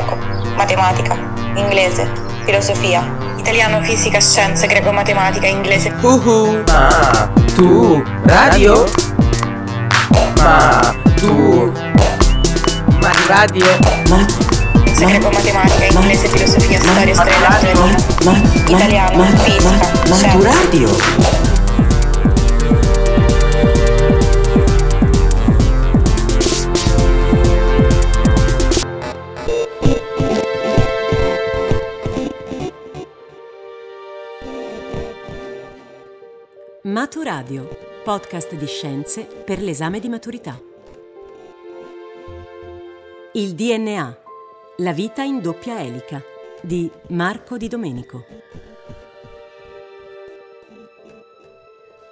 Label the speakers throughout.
Speaker 1: greco, matematica, inglese, filosofia, italiano, fisica, scienze, greco, matematica, inglese.
Speaker 2: Uhu. Ma tu radio? Ma tu ma radio?
Speaker 1: Ma Scienze, greco, matematica, inglese, filosofia, storia, storia italiano, fisica,
Speaker 2: Ma tu
Speaker 1: scienze.
Speaker 2: radio?
Speaker 3: Maturadio, podcast di scienze per l'esame di maturità. Il DNA, la vita in doppia elica di Marco Di Domenico.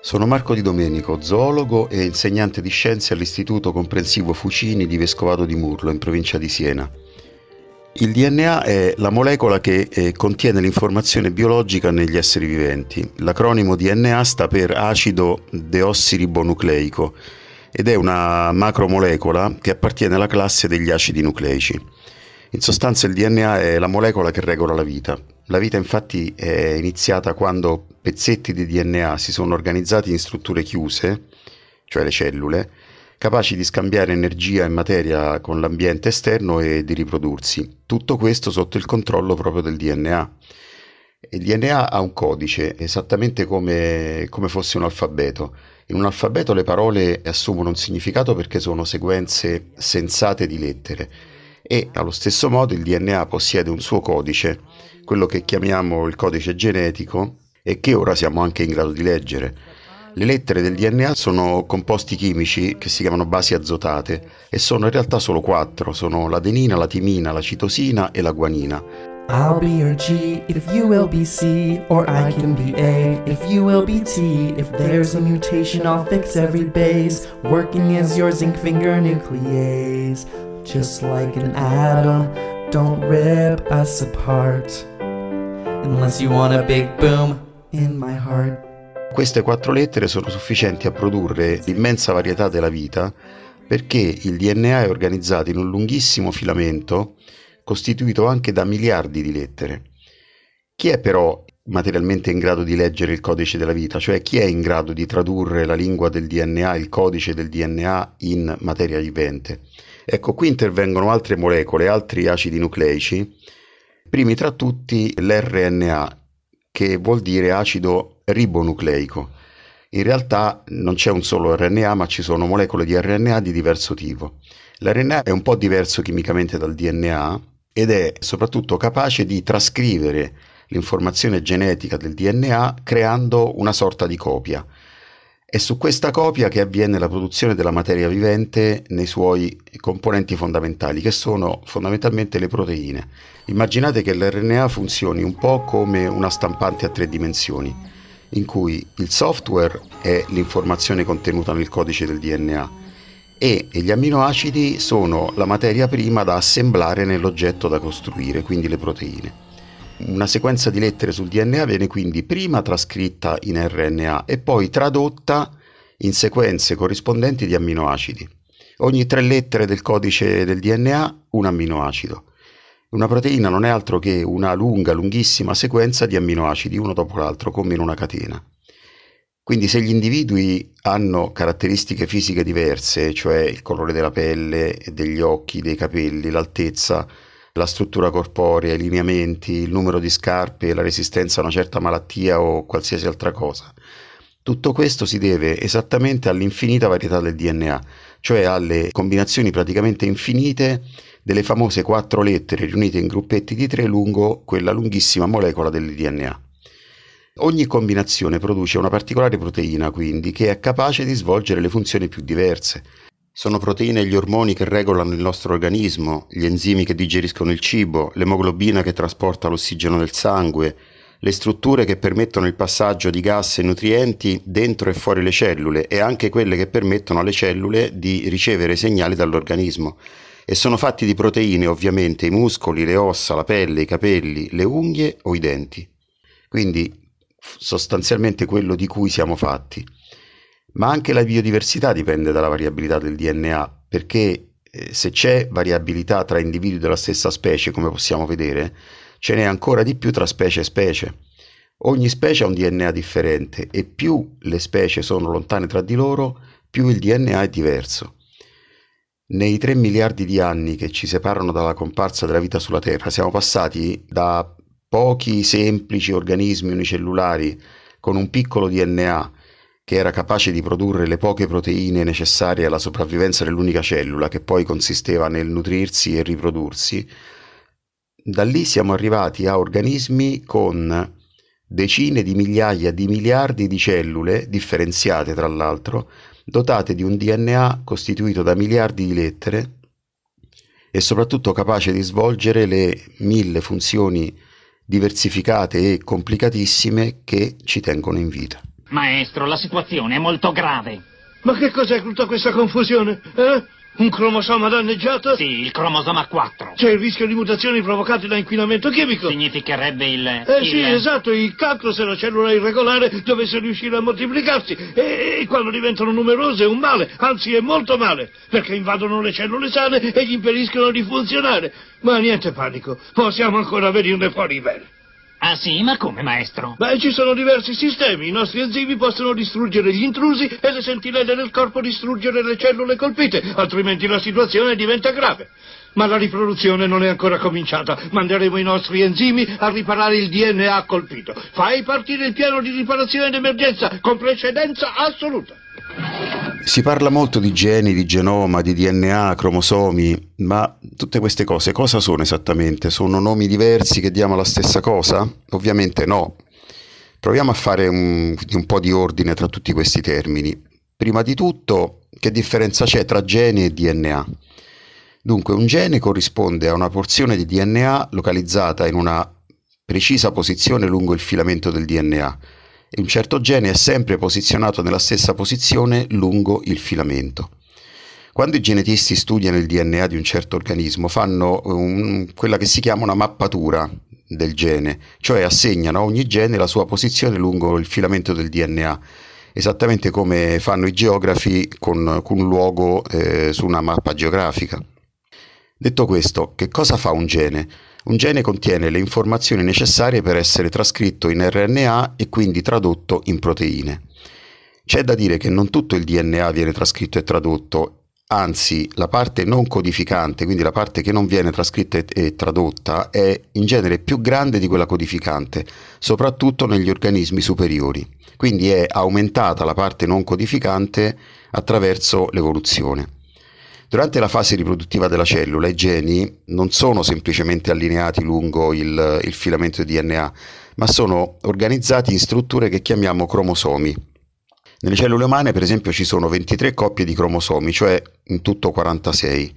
Speaker 4: Sono Marco Di Domenico, zoologo e insegnante di scienze all'Istituto Comprensivo Fucini di Vescovato di Murlo, in provincia di Siena. Il DNA è la molecola che eh, contiene l'informazione biologica negli esseri viventi. L'acronimo DNA sta per acido deossiribonucleico ed è una macromolecola che appartiene alla classe degli acidi nucleici. In sostanza il DNA è la molecola che regola la vita. La vita infatti è iniziata quando pezzetti di DNA si sono organizzati in strutture chiuse, cioè le cellule, capaci di scambiare energia e materia con l'ambiente esterno e di riprodursi. Tutto questo sotto il controllo proprio del DNA. Il DNA ha un codice, esattamente come, come fosse un alfabeto. In un alfabeto le parole assumono un significato perché sono sequenze sensate di lettere e allo stesso modo il DNA possiede un suo codice, quello che chiamiamo il codice genetico e che ora siamo anche in grado di leggere. Le lettere del DNA sono composti chimici che si chiamano basi azotate e sono in realtà solo quattro, sono l'adenina, la timina, la citosina e la guanina.
Speaker 5: I'll be your G if you will be C, or I can be A if you will be T. If there's a mutation, I'll fix every base, working as your zinc finger nuclease. Just like an atom, don't rip us apart. Unless you want a big boom in my heart.
Speaker 4: Queste quattro lettere sono sufficienti a produrre l'immensa varietà della vita perché il DNA è organizzato in un lunghissimo filamento costituito anche da miliardi di lettere. Chi è però materialmente in grado di leggere il codice della vita, cioè chi è in grado di tradurre la lingua del DNA, il codice del DNA in materia vivente? Ecco, qui intervengono altre molecole, altri acidi nucleici, primi tra tutti l'RNA, che vuol dire acido ribonucleico. In realtà non c'è un solo RNA, ma ci sono molecole di RNA di diverso tipo. L'RNA è un po' diverso chimicamente dal DNA ed è soprattutto capace di trascrivere l'informazione genetica del DNA creando una sorta di copia. È su questa copia che avviene la produzione della materia vivente nei suoi componenti fondamentali, che sono fondamentalmente le proteine. Immaginate che l'RNA funzioni un po' come una stampante a tre dimensioni, in cui il software è l'informazione contenuta nel codice del DNA e gli amminoacidi sono la materia prima da assemblare nell'oggetto da costruire, quindi le proteine. Una sequenza di lettere sul DNA viene quindi prima trascritta in RNA e poi tradotta in sequenze corrispondenti di amminoacidi. Ogni tre lettere del codice del DNA un amminoacido. Una proteina non è altro che una lunga, lunghissima sequenza di amminoacidi uno dopo l'altro, come in una catena. Quindi se gli individui hanno caratteristiche fisiche diverse, cioè il colore della pelle, degli occhi, dei capelli, l'altezza, la struttura corporea, i lineamenti, il numero di scarpe, la resistenza a una certa malattia o qualsiasi altra cosa. Tutto questo si deve esattamente all'infinita varietà del DNA, cioè alle combinazioni praticamente infinite delle famose quattro lettere riunite in gruppetti di tre lungo quella lunghissima molecola del DNA. Ogni combinazione produce una particolare proteina, quindi, che è capace di svolgere le funzioni più diverse. Sono proteine gli ormoni che regolano il nostro organismo, gli enzimi che digeriscono il cibo, l'emoglobina che trasporta l'ossigeno del sangue, le strutture che permettono il passaggio di gas e nutrienti dentro e fuori le cellule e anche quelle che permettono alle cellule di ricevere segnali dall'organismo. E sono fatti di proteine ovviamente i muscoli, le ossa, la pelle, i capelli, le unghie o i denti. Quindi sostanzialmente quello di cui siamo fatti. Ma anche la biodiversità dipende dalla variabilità del DNA, perché eh, se c'è variabilità tra individui della stessa specie, come possiamo vedere, ce n'è ancora di più tra specie e specie. Ogni specie ha un DNA differente e più le specie sono lontane tra di loro, più il DNA è diverso. Nei 3 miliardi di anni che ci separano dalla comparsa della vita sulla Terra, siamo passati da pochi semplici organismi unicellulari con un piccolo DNA che era capace di produrre le poche proteine necessarie alla sopravvivenza dell'unica cellula, che poi consisteva nel nutrirsi e riprodursi, da lì siamo arrivati a organismi con decine di migliaia di miliardi di cellule, differenziate tra l'altro, dotate di un DNA costituito da miliardi di lettere e soprattutto capace di svolgere le mille funzioni diversificate e complicatissime che ci tengono in vita.
Speaker 6: Maestro, la situazione è molto grave.
Speaker 7: Ma che cos'è tutta questa confusione? Eh? Un cromosoma danneggiato?
Speaker 6: Sì, il cromosoma 4.
Speaker 7: C'è il rischio di mutazioni provocate da inquinamento chimico?
Speaker 6: Significherebbe il...
Speaker 7: Eh
Speaker 6: il...
Speaker 7: sì, esatto, il cancro se la cellula irregolare dovesse riuscire a moltiplicarsi e, e quando diventano numerose è un male, anzi è molto male, perché invadono le cellule sane e gli impediscono di funzionare. Ma niente panico, possiamo ancora venirne fuori bene.
Speaker 6: Ah sì? Ma come, maestro?
Speaker 7: Beh, ci sono diversi sistemi. I nostri enzimi possono distruggere gli intrusi e le sentinelle del corpo distruggere le cellule colpite, altrimenti la situazione diventa grave. Ma la riproduzione non è ancora cominciata. Manderemo i nostri enzimi a riparare il DNA colpito. Fai partire il piano di riparazione d'emergenza con precedenza assoluta.
Speaker 4: Si parla molto di geni, di genoma, di DNA, cromosomi, ma tutte queste cose cosa sono esattamente? Sono nomi diversi che diamo la stessa cosa? Ovviamente no. Proviamo a fare un, un po' di ordine tra tutti questi termini. Prima di tutto, che differenza c'è tra geni e DNA? Dunque, un gene corrisponde a una porzione di DNA localizzata in una precisa posizione lungo il filamento del DNA e un certo gene è sempre posizionato nella stessa posizione lungo il filamento. Quando i genetisti studiano il DNA di un certo organismo fanno un, quella che si chiama una mappatura del gene, cioè assegnano a ogni gene la sua posizione lungo il filamento del DNA, esattamente come fanno i geografi con, con un luogo eh, su una mappa geografica. Detto questo, che cosa fa un gene? Un gene contiene le informazioni necessarie per essere trascritto in RNA e quindi tradotto in proteine. C'è da dire che non tutto il DNA viene trascritto e tradotto, anzi la parte non codificante, quindi la parte che non viene trascritta e tradotta, è in genere più grande di quella codificante, soprattutto negli organismi superiori. Quindi è aumentata la parte non codificante attraverso l'evoluzione. Durante la fase riproduttiva della cellula i geni non sono semplicemente allineati lungo il, il filamento di DNA, ma sono organizzati in strutture che chiamiamo cromosomi. Nelle cellule umane, per esempio, ci sono 23 coppie di cromosomi, cioè in tutto 46.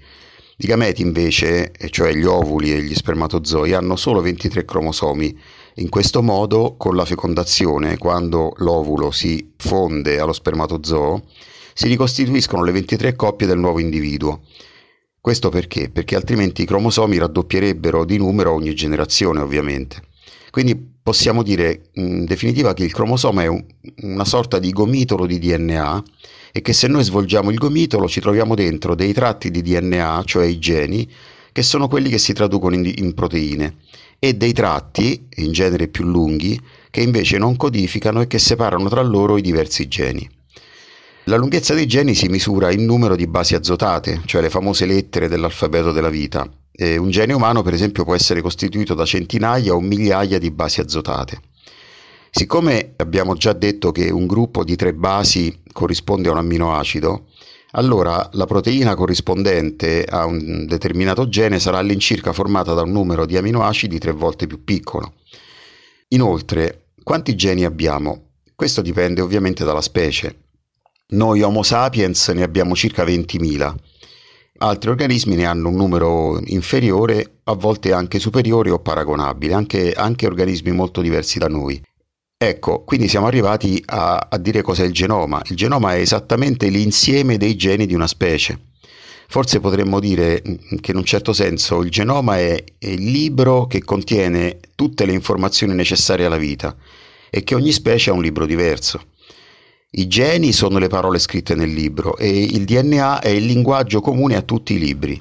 Speaker 4: I gameti invece, cioè gli ovuli e gli spermatozoi, hanno solo 23 cromosomi. In questo modo, con la fecondazione, quando l'ovulo si fonde allo spermatozoo, si ricostituiscono le 23 coppie del nuovo individuo. Questo perché? Perché altrimenti i cromosomi raddoppierebbero di numero ogni generazione, ovviamente. Quindi possiamo dire in definitiva che il cromosoma è un, una sorta di gomitolo di DNA e che se noi svolgiamo il gomitolo ci troviamo dentro dei tratti di DNA, cioè i geni, che sono quelli che si traducono in, in proteine, e dei tratti, in genere più lunghi, che invece non codificano e che separano tra loro i diversi geni. La lunghezza dei geni si misura in numero di basi azotate, cioè le famose lettere dell'alfabeto della vita. E un gene umano, per esempio, può essere costituito da centinaia o migliaia di basi azotate. Siccome abbiamo già detto che un gruppo di tre basi corrisponde a un amminoacido, allora la proteina corrispondente a un determinato gene sarà all'incirca formata da un numero di amminoacidi tre volte più piccolo. Inoltre, quanti geni abbiamo? Questo dipende ovviamente dalla specie. Noi Homo sapiens ne abbiamo circa 20.000. Altri organismi ne hanno un numero inferiore, a volte anche superiore o paragonabile, anche, anche organismi molto diversi da noi. Ecco, quindi siamo arrivati a, a dire cos'è il genoma. Il genoma è esattamente l'insieme dei geni di una specie. Forse potremmo dire che in un certo senso il genoma è, è il libro che contiene tutte le informazioni necessarie alla vita e che ogni specie ha un libro diverso. I geni sono le parole scritte nel libro e il DNA è il linguaggio comune a tutti i libri.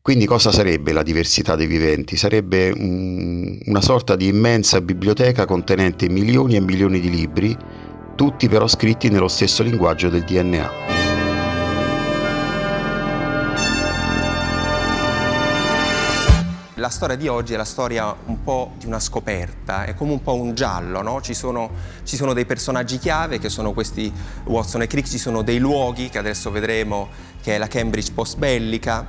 Speaker 4: Quindi cosa sarebbe la diversità dei viventi? Sarebbe un, una sorta di immensa biblioteca contenente milioni e milioni di libri, tutti però scritti nello stesso linguaggio del DNA.
Speaker 8: La storia di oggi è la storia un po' di una scoperta, è come un po' un giallo, no? ci, sono, ci, sono, dei personaggi chiave che sono questi Watson e Crick, ci sono dei luoghi che adesso vedremo che è la Cambridge post bellica,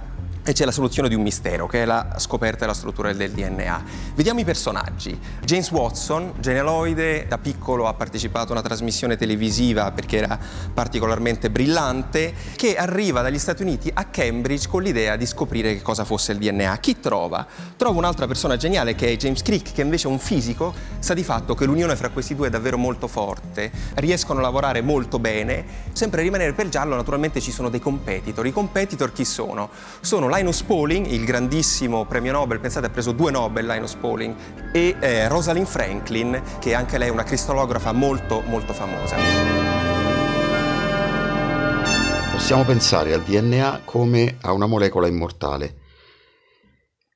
Speaker 8: e c'è la soluzione di un mistero, che è la scoperta della struttura del DNA. Vediamo i personaggi. James Watson, genealoide, da piccolo ha partecipato a una trasmissione televisiva perché era particolarmente brillante, che arriva dagli Stati Uniti a Cambridge con l'idea di scoprire che cosa fosse il DNA. Chi trova? Trova un'altra persona geniale che è James Crick, che invece è un fisico, sa di fatto che l'unione fra questi due è davvero molto forte, riescono a lavorare molto bene, sempre a rimanere per giallo naturalmente ci sono dei competitor. I competitor chi sono? Sono Linus Pauling, il grandissimo premio Nobel, pensate ha preso due Nobel Linus Pauling, e eh, Rosalind Franklin, che anche lei è una cristallografa molto molto famosa.
Speaker 4: Possiamo pensare al DNA come a una molecola immortale.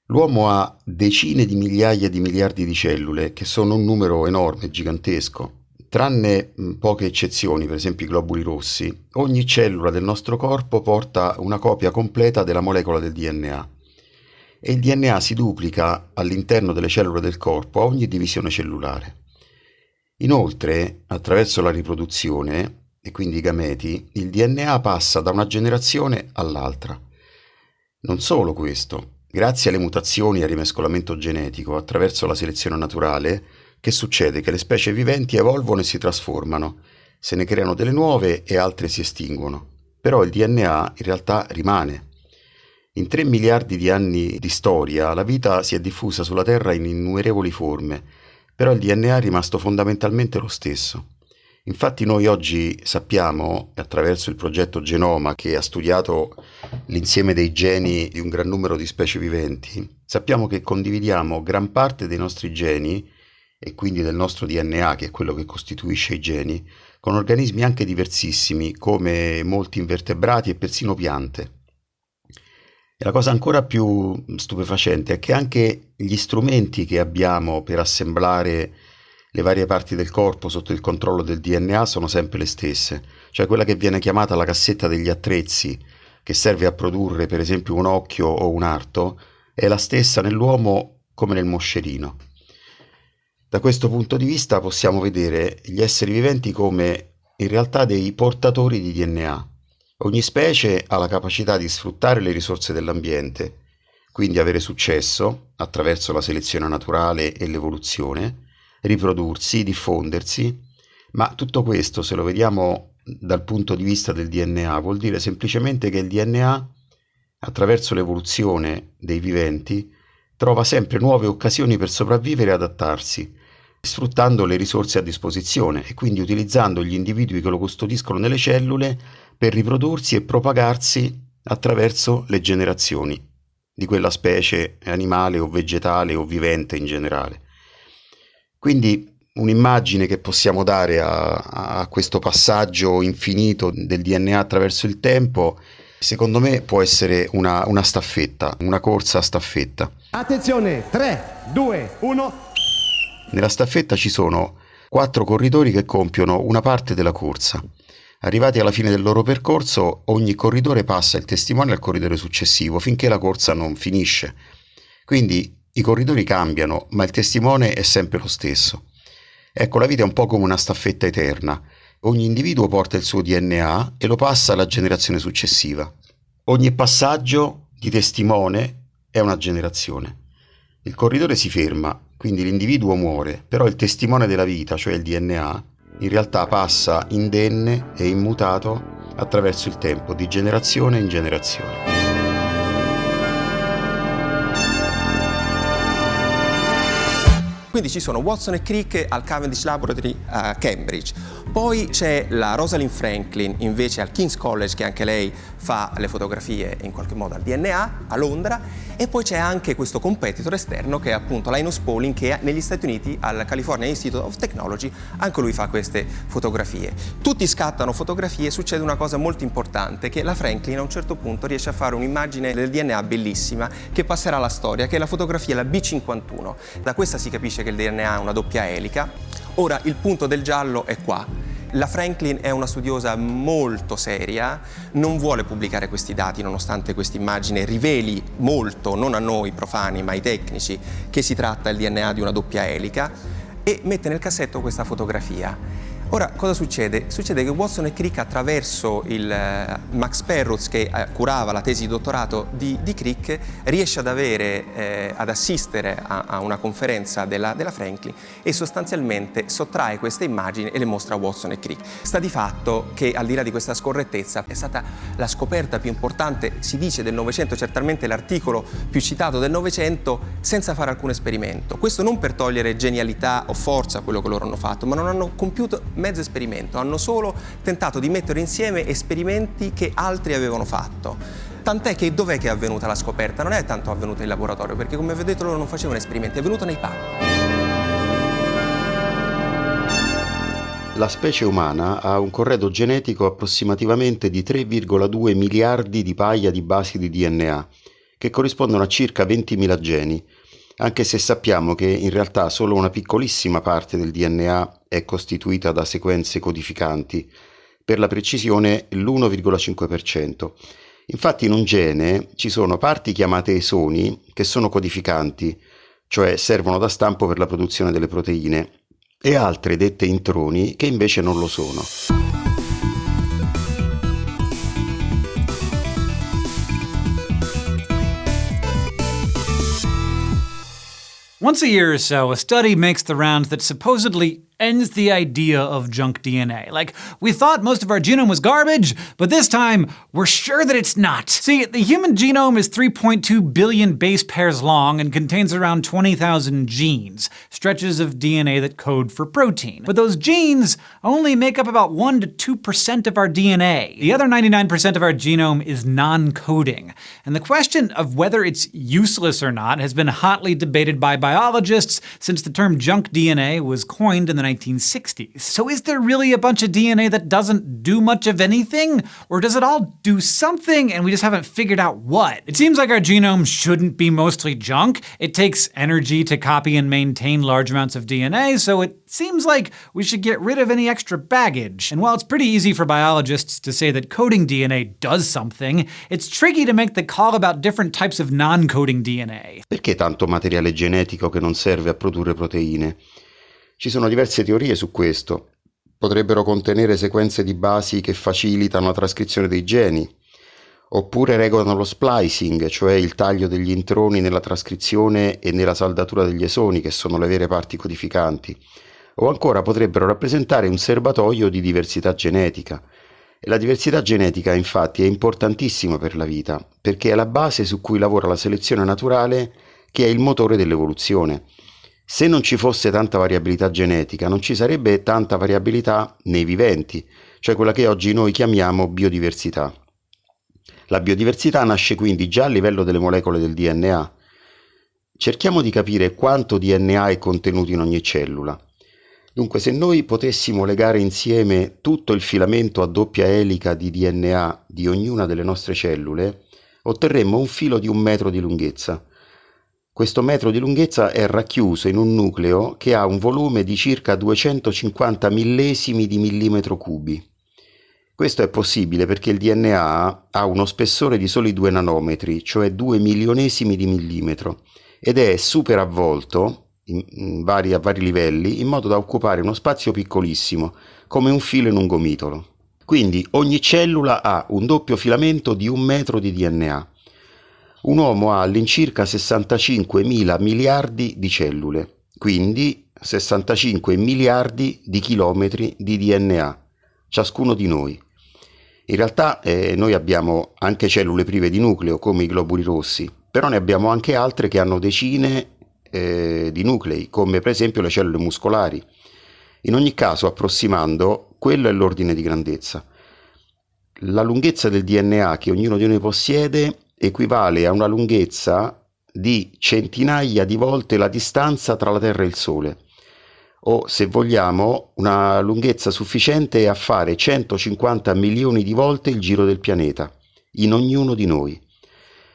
Speaker 4: L'uomo ha decine di migliaia di miliardi di cellule, che sono un numero enorme, gigantesco. Tranne poche eccezioni, per esempio i globuli rossi, ogni cellula del nostro corpo porta una copia completa della molecola del DNA e il DNA si duplica all'interno delle cellule del corpo a ogni divisione cellulare. Inoltre, attraverso la riproduzione, e quindi i gameti, il DNA passa da una generazione all'altra. Non solo questo, grazie alle mutazioni e al rimescolamento genetico attraverso la selezione naturale, che succede? Che le specie viventi evolvono e si trasformano, se ne creano delle nuove e altre si estinguono. Però il DNA in realtà rimane. In 3 miliardi di anni di storia la vita si è diffusa sulla Terra in innumerevoli forme, però il DNA è rimasto fondamentalmente lo stesso. Infatti noi oggi sappiamo, attraverso il progetto Genoma, che ha studiato l'insieme dei geni di un gran numero di specie viventi, sappiamo che condividiamo gran parte dei nostri geni e quindi del nostro DNA, che è quello che costituisce i geni, con organismi anche diversissimi, come molti invertebrati e persino piante. E la cosa ancora più stupefacente è che anche gli strumenti che abbiamo per assemblare le varie parti del corpo sotto il controllo del DNA sono sempre le stesse, cioè quella che viene chiamata la cassetta degli attrezzi, che serve a produrre per esempio un occhio o un arto, è la stessa nell'uomo come nel moscerino. Da questo punto di vista possiamo vedere gli esseri viventi come in realtà dei portatori di DNA. Ogni specie ha la capacità di sfruttare le risorse dell'ambiente, quindi avere successo attraverso la selezione naturale e l'evoluzione, riprodursi, diffondersi, ma tutto questo, se lo vediamo dal punto di vista del DNA, vuol dire semplicemente che il DNA, attraverso l'evoluzione dei viventi, trova sempre nuove occasioni per sopravvivere e adattarsi, sfruttando le risorse a disposizione e quindi utilizzando gli individui che lo custodiscono nelle cellule per riprodursi e propagarsi attraverso le generazioni di quella specie animale o vegetale o vivente in generale. Quindi un'immagine che possiamo dare a, a questo passaggio infinito del DNA attraverso il tempo secondo me può essere una, una, staffetta, una corsa a staffetta.
Speaker 9: Attenzione, 3, 2, 1.
Speaker 4: Nella staffetta ci sono quattro corridori che compiono una parte della corsa. Arrivati alla fine del loro percorso, ogni corridore passa il testimone al corridore successivo finché la corsa non finisce. Quindi i corridori cambiano, ma il testimone è sempre lo stesso. Ecco, la vita è un po' come una staffetta eterna. Ogni individuo porta il suo DNA e lo passa alla generazione successiva. Ogni passaggio di testimone è una generazione. Il corridore si ferma, quindi l'individuo muore, però il testimone della vita, cioè il DNA, in realtà passa indenne e immutato attraverso il tempo, di generazione in generazione.
Speaker 8: Quindi ci sono Watson e Crick al Cavendish Laboratory a Cambridge. Poi c'è la Rosalind Franklin invece al King's College che anche lei fa le fotografie in qualche modo al DNA a Londra E poi c'è anche questo competitor esterno che è appunto Linus Pauling che negli Stati Uniti al California Institute of Technology anche lui fa queste fotografie. Tutti scattano fotografie e succede una cosa molto importante che la Franklin a un certo punto riesce a fare un'immagine del DNA bellissima che passerà alla storia che è la fotografia la B51. Da questa si capisce che il DNA ha una doppia elica. Ora il punto del giallo è qua. La Franklin è una studiosa molto seria, non vuole pubblicare questi dati nonostante questa immagine riveli molto, non a noi profani ma ai tecnici, che si tratta del DNA di una doppia elica e mette nel cassetto questa fotografia. Ora, cosa succede? Succede che Watson e Crick attraverso il eh, Max Perruz che eh, curava la tesi di dottorato di, di Crick riesce ad avere, eh, ad assistere a, a una conferenza della, della, Franklin e sostanzialmente sottrae queste immagini e le mostra a Watson e Crick. Sta di fatto che al di là di questa scorrettezza è stata la scoperta più importante, si dice del Novecento, certamente l'articolo più citato del Novecento, senza fare alcun esperimento. Questo non per togliere genialità o forza a quello che loro hanno fatto, ma non hanno compiuto mezzo esperimento, hanno solo tentato di mettere insieme esperimenti che altri avevano fatto. Tant'è che dov'è che è avvenuta la scoperta? Non è tanto avvenuta in laboratorio, perché come vedete loro non facevano esperimenti, è avvenuta nei panni.
Speaker 4: La specie umana ha un corredo genetico approssimativamente di 3,2 miliardi di paia di basi di DNA, che corrispondono a circa 20.000 geni, anche se sappiamo che in realtà solo una piccolissima parte del DNA è costituita da sequenze codificanti, per la precisione l'1,5%. Infatti in un gene ci sono parti chiamate esoni che sono codificanti, cioè servono da stampo per la produzione delle proteine, e altre dette introni che invece non lo sono.
Speaker 10: Once a year or so, a study makes the rounds that supposedly ends the idea of junk DNA. Like, we thought most of our genome was garbage, but this time we're sure that it's not. See, the human genome is 3.2 billion base pairs long and contains around 20,000 genes, stretches of DNA that code for protein. But those genes only make up about 1 to 2% of our DNA. The other 99% of our genome is non coding. And the question of whether it's useless or not has been hotly debated by biologists since the term junk DNA was coined in the 1960s. So is there really a bunch of DNA that doesn't do much of anything? Or does it all do something and we just haven't figured out what? It seems like our genome shouldn't be mostly junk. It takes energy to copy and maintain large amounts of DNA, so it seems like we should get rid of any extra baggage. And while it's pretty easy for biologists to say that coding DNA does something, it's tricky to make the call about different types of non-coding DNA.
Speaker 4: Perché tanto materiale genetico che non serve a produrre proteine? Ci sono diverse teorie su questo. Potrebbero contenere sequenze di basi che facilitano la trascrizione dei geni, oppure regolano lo splicing, cioè il taglio degli introni nella trascrizione e nella saldatura degli esoni, che sono le vere parti codificanti, o ancora potrebbero rappresentare un serbatoio di diversità genetica. La diversità genetica infatti è importantissima per la vita, perché è la base su cui lavora la selezione naturale che è il motore dell'evoluzione. Se non ci fosse tanta variabilità genetica, non ci sarebbe tanta variabilità nei viventi, cioè quella che oggi noi chiamiamo biodiversità. La biodiversità nasce quindi già a livello delle molecole del DNA. Cerchiamo di capire quanto DNA è contenuto in ogni cellula. Dunque, se noi potessimo legare insieme tutto il filamento a doppia elica di DNA di ognuna delle nostre cellule, otterremmo un filo di un metro di lunghezza. Questo metro di lunghezza è racchiuso in un nucleo che ha un volume di circa 250 millesimi di millimetro cubi. Questo è possibile perché il DNA ha uno spessore di soli 2 nanometri, cioè 2 milionesimi di millimetro, ed è super avvolto in, in vari, a vari livelli in modo da occupare uno spazio piccolissimo, come un filo in un gomitolo. Quindi ogni cellula ha un doppio filamento di un metro di DNA un uomo ha all'incirca 65 mila miliardi di cellule, quindi 65 miliardi di chilometri di DNA, ciascuno di noi. In realtà eh, noi abbiamo anche cellule prive di nucleo, come i globuli rossi, però ne abbiamo anche altre che hanno decine eh, di nuclei, come per esempio le cellule muscolari. In ogni caso, approssimando, quello è l'ordine di grandezza. La lunghezza del DNA che ognuno di noi possiede equivale a una lunghezza di centinaia di volte la distanza tra la Terra e il Sole, o se vogliamo una lunghezza sufficiente a fare 150 milioni di volte il giro del pianeta, in ognuno di noi.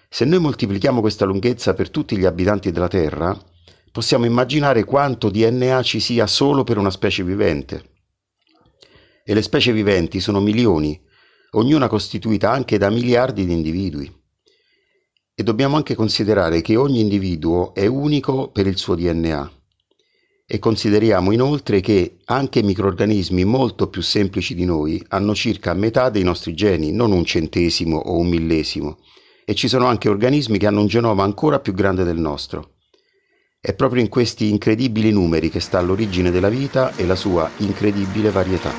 Speaker 4: Se noi moltiplichiamo questa lunghezza per tutti gli abitanti della Terra, possiamo immaginare quanto DNA ci sia solo per una specie vivente. E le specie viventi sono milioni, ognuna costituita anche da miliardi di individui. E dobbiamo anche considerare che ogni individuo è unico per il suo DNA. E consideriamo inoltre che anche microrganismi molto più semplici di noi hanno circa metà dei nostri geni, non un centesimo o un millesimo, e ci sono anche organismi che hanno un genoma ancora più grande del nostro. È proprio in questi incredibili numeri che sta l'origine della vita e la sua incredibile varietà.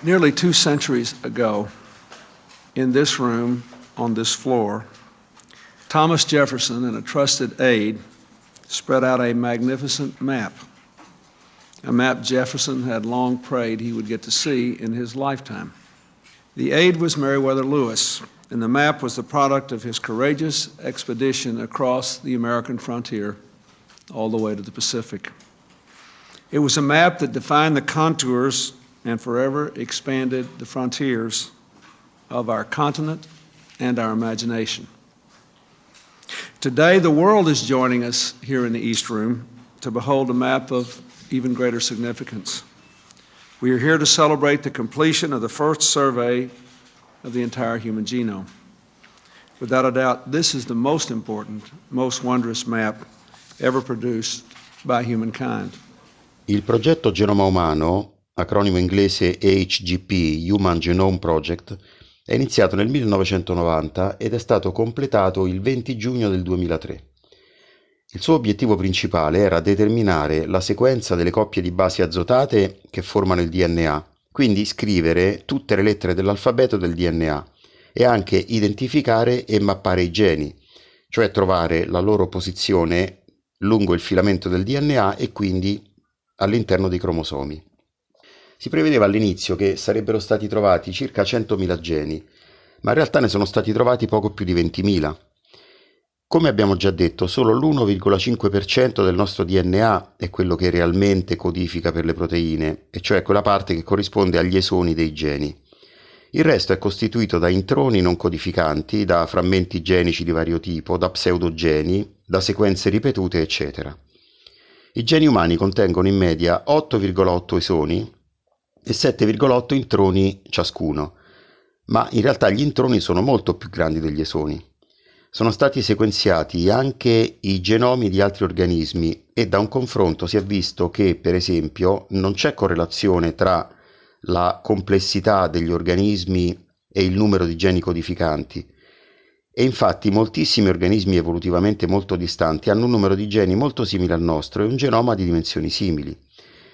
Speaker 11: Nearly two centuries ago, in this room, on this floor, Thomas Jefferson and a trusted aide spread out a magnificent map, a map Jefferson had long prayed he would get to see in his lifetime. The aide was Meriwether Lewis, and the map was the product of his courageous expedition across the American frontier all the way to the Pacific. It was a map that defined the contours and forever expanded the frontiers of our continent and our imagination. Today, the world is joining us here in the East Room to behold a map of even greater significance. We are here to celebrate the completion of the first survey of the entire human genome. Without a doubt, this is the most important, most wondrous map ever produced by humankind.
Speaker 4: Il progetto Genoma Umano, acronimo inglese HGP, Human Genome Project, è iniziato nel 1990 ed è stato completato il 20 giugno del 2003. Il suo obiettivo principale era determinare la sequenza delle coppie di basi azotate che formano il DNA, quindi scrivere tutte le lettere dell'alfabeto del DNA e anche identificare e mappare i geni, cioè trovare la loro posizione lungo il filamento del DNA e quindi all'interno dei cromosomi. Si prevedeva all'inizio che sarebbero stati trovati circa 100.000 geni, ma in realtà ne sono stati trovati poco più di 20.000. Come abbiamo già detto, solo l'1,5% del nostro DNA è quello che realmente codifica per le proteine, e cioè quella parte che corrisponde agli esoni dei geni. Il resto è costituito da introni non codificanti, da frammenti genici di vario tipo, da pseudogeni, da sequenze ripetute, eccetera. I geni umani contengono in media 8,8 esoni e 7,8 introni ciascuno, ma in realtà gli introni sono molto più grandi degli esoni. Sono stati sequenziati anche i genomi di altri organismi e da un confronto si è visto che, per esempio, non c'è correlazione tra la complessità degli organismi e il numero di geni codificanti. E infatti moltissimi organismi evolutivamente molto distanti hanno un numero di geni molto simile al nostro e un genoma di dimensioni simili.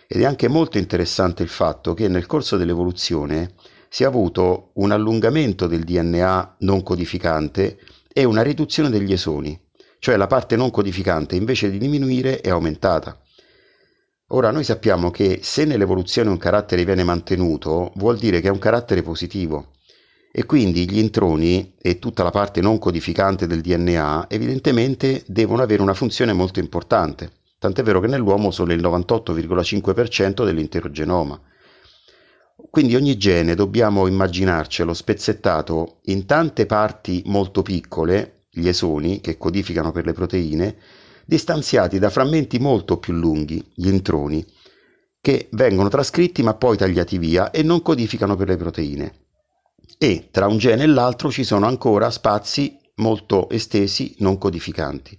Speaker 4: Ed è anche molto interessante il fatto che nel corso dell'evoluzione si è avuto un allungamento del DNA non codificante e una riduzione degli esoni, cioè la parte non codificante invece di diminuire è aumentata. Ora noi sappiamo che se nell'evoluzione un carattere viene mantenuto vuol dire che è un carattere positivo e quindi gli introni e tutta la parte non codificante del DNA evidentemente devono avere una funzione molto importante, tant'è vero che nell'uomo sono il 98,5% dell'intero genoma. Quindi ogni gene dobbiamo immaginarcelo spezzettato in tante parti molto piccole, gli esoni, che codificano per le proteine, distanziati da frammenti molto più lunghi, gli introni, che vengono trascritti ma poi tagliati via e non codificano per le proteine. E tra un gene e l'altro ci sono ancora spazi molto estesi non codificanti.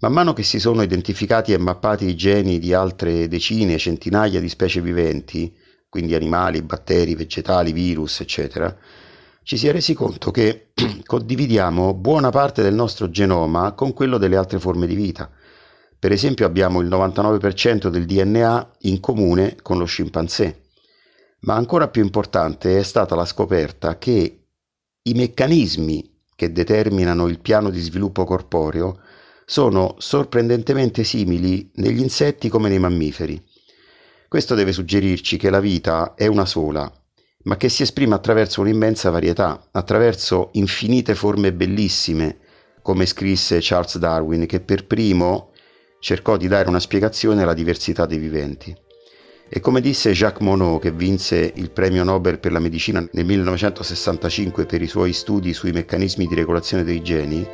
Speaker 4: Man mano che si sono identificati e mappati i geni di altre decine, centinaia di specie viventi, quindi animali, batteri, vegetali, virus, eccetera, ci si è resi conto che condividiamo buona parte del nostro genoma con quello delle altre forme di vita. Per esempio abbiamo il 99% del DNA in comune con lo scimpanzé. Ma ancora più importante è stata la scoperta che i meccanismi che determinano il piano di sviluppo corporeo sono sorprendentemente simili negli insetti come nei mammiferi. Questo deve suggerirci che la vita è una sola ma che si esprime attraverso un'immensa varietà, attraverso infinite forme bellissime, come scrisse Charles Darwin, che per primo cercò di dare una spiegazione alla diversità dei viventi. E come disse Jacques Monod, che vinse il premio Nobel per la medicina nel 1965 per i suoi studi sui meccanismi di regolazione dei geni,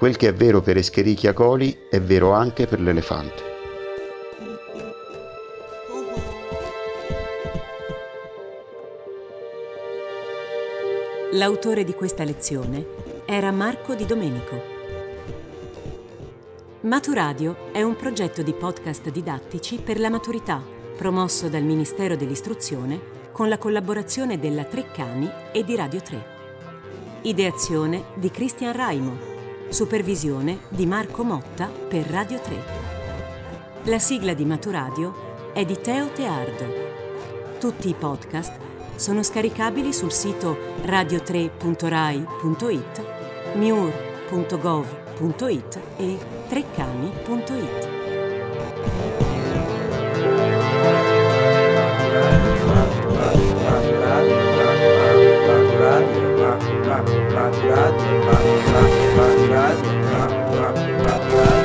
Speaker 4: quel che è vero per Escherichia coli è vero anche per l'elefante.
Speaker 3: L'autore di questa lezione era Marco Di Domenico. Maturadio è un progetto di podcast didattici per la maturità promosso dal Ministero dell'Istruzione con la collaborazione della Treccani e di Radio 3. Ideazione di Cristian Raimo. Supervisione di Marco Motta per Radio 3. La sigla di Maturadio è di Teo Teardo. Tutti i podcast sono scaricabili sul sito radio3.rai.it, miur.gov.it e treccani.it.
Speaker 2: Maserati, Maserati, Maserati, Maserati, Maserati, Maserati, Maserati,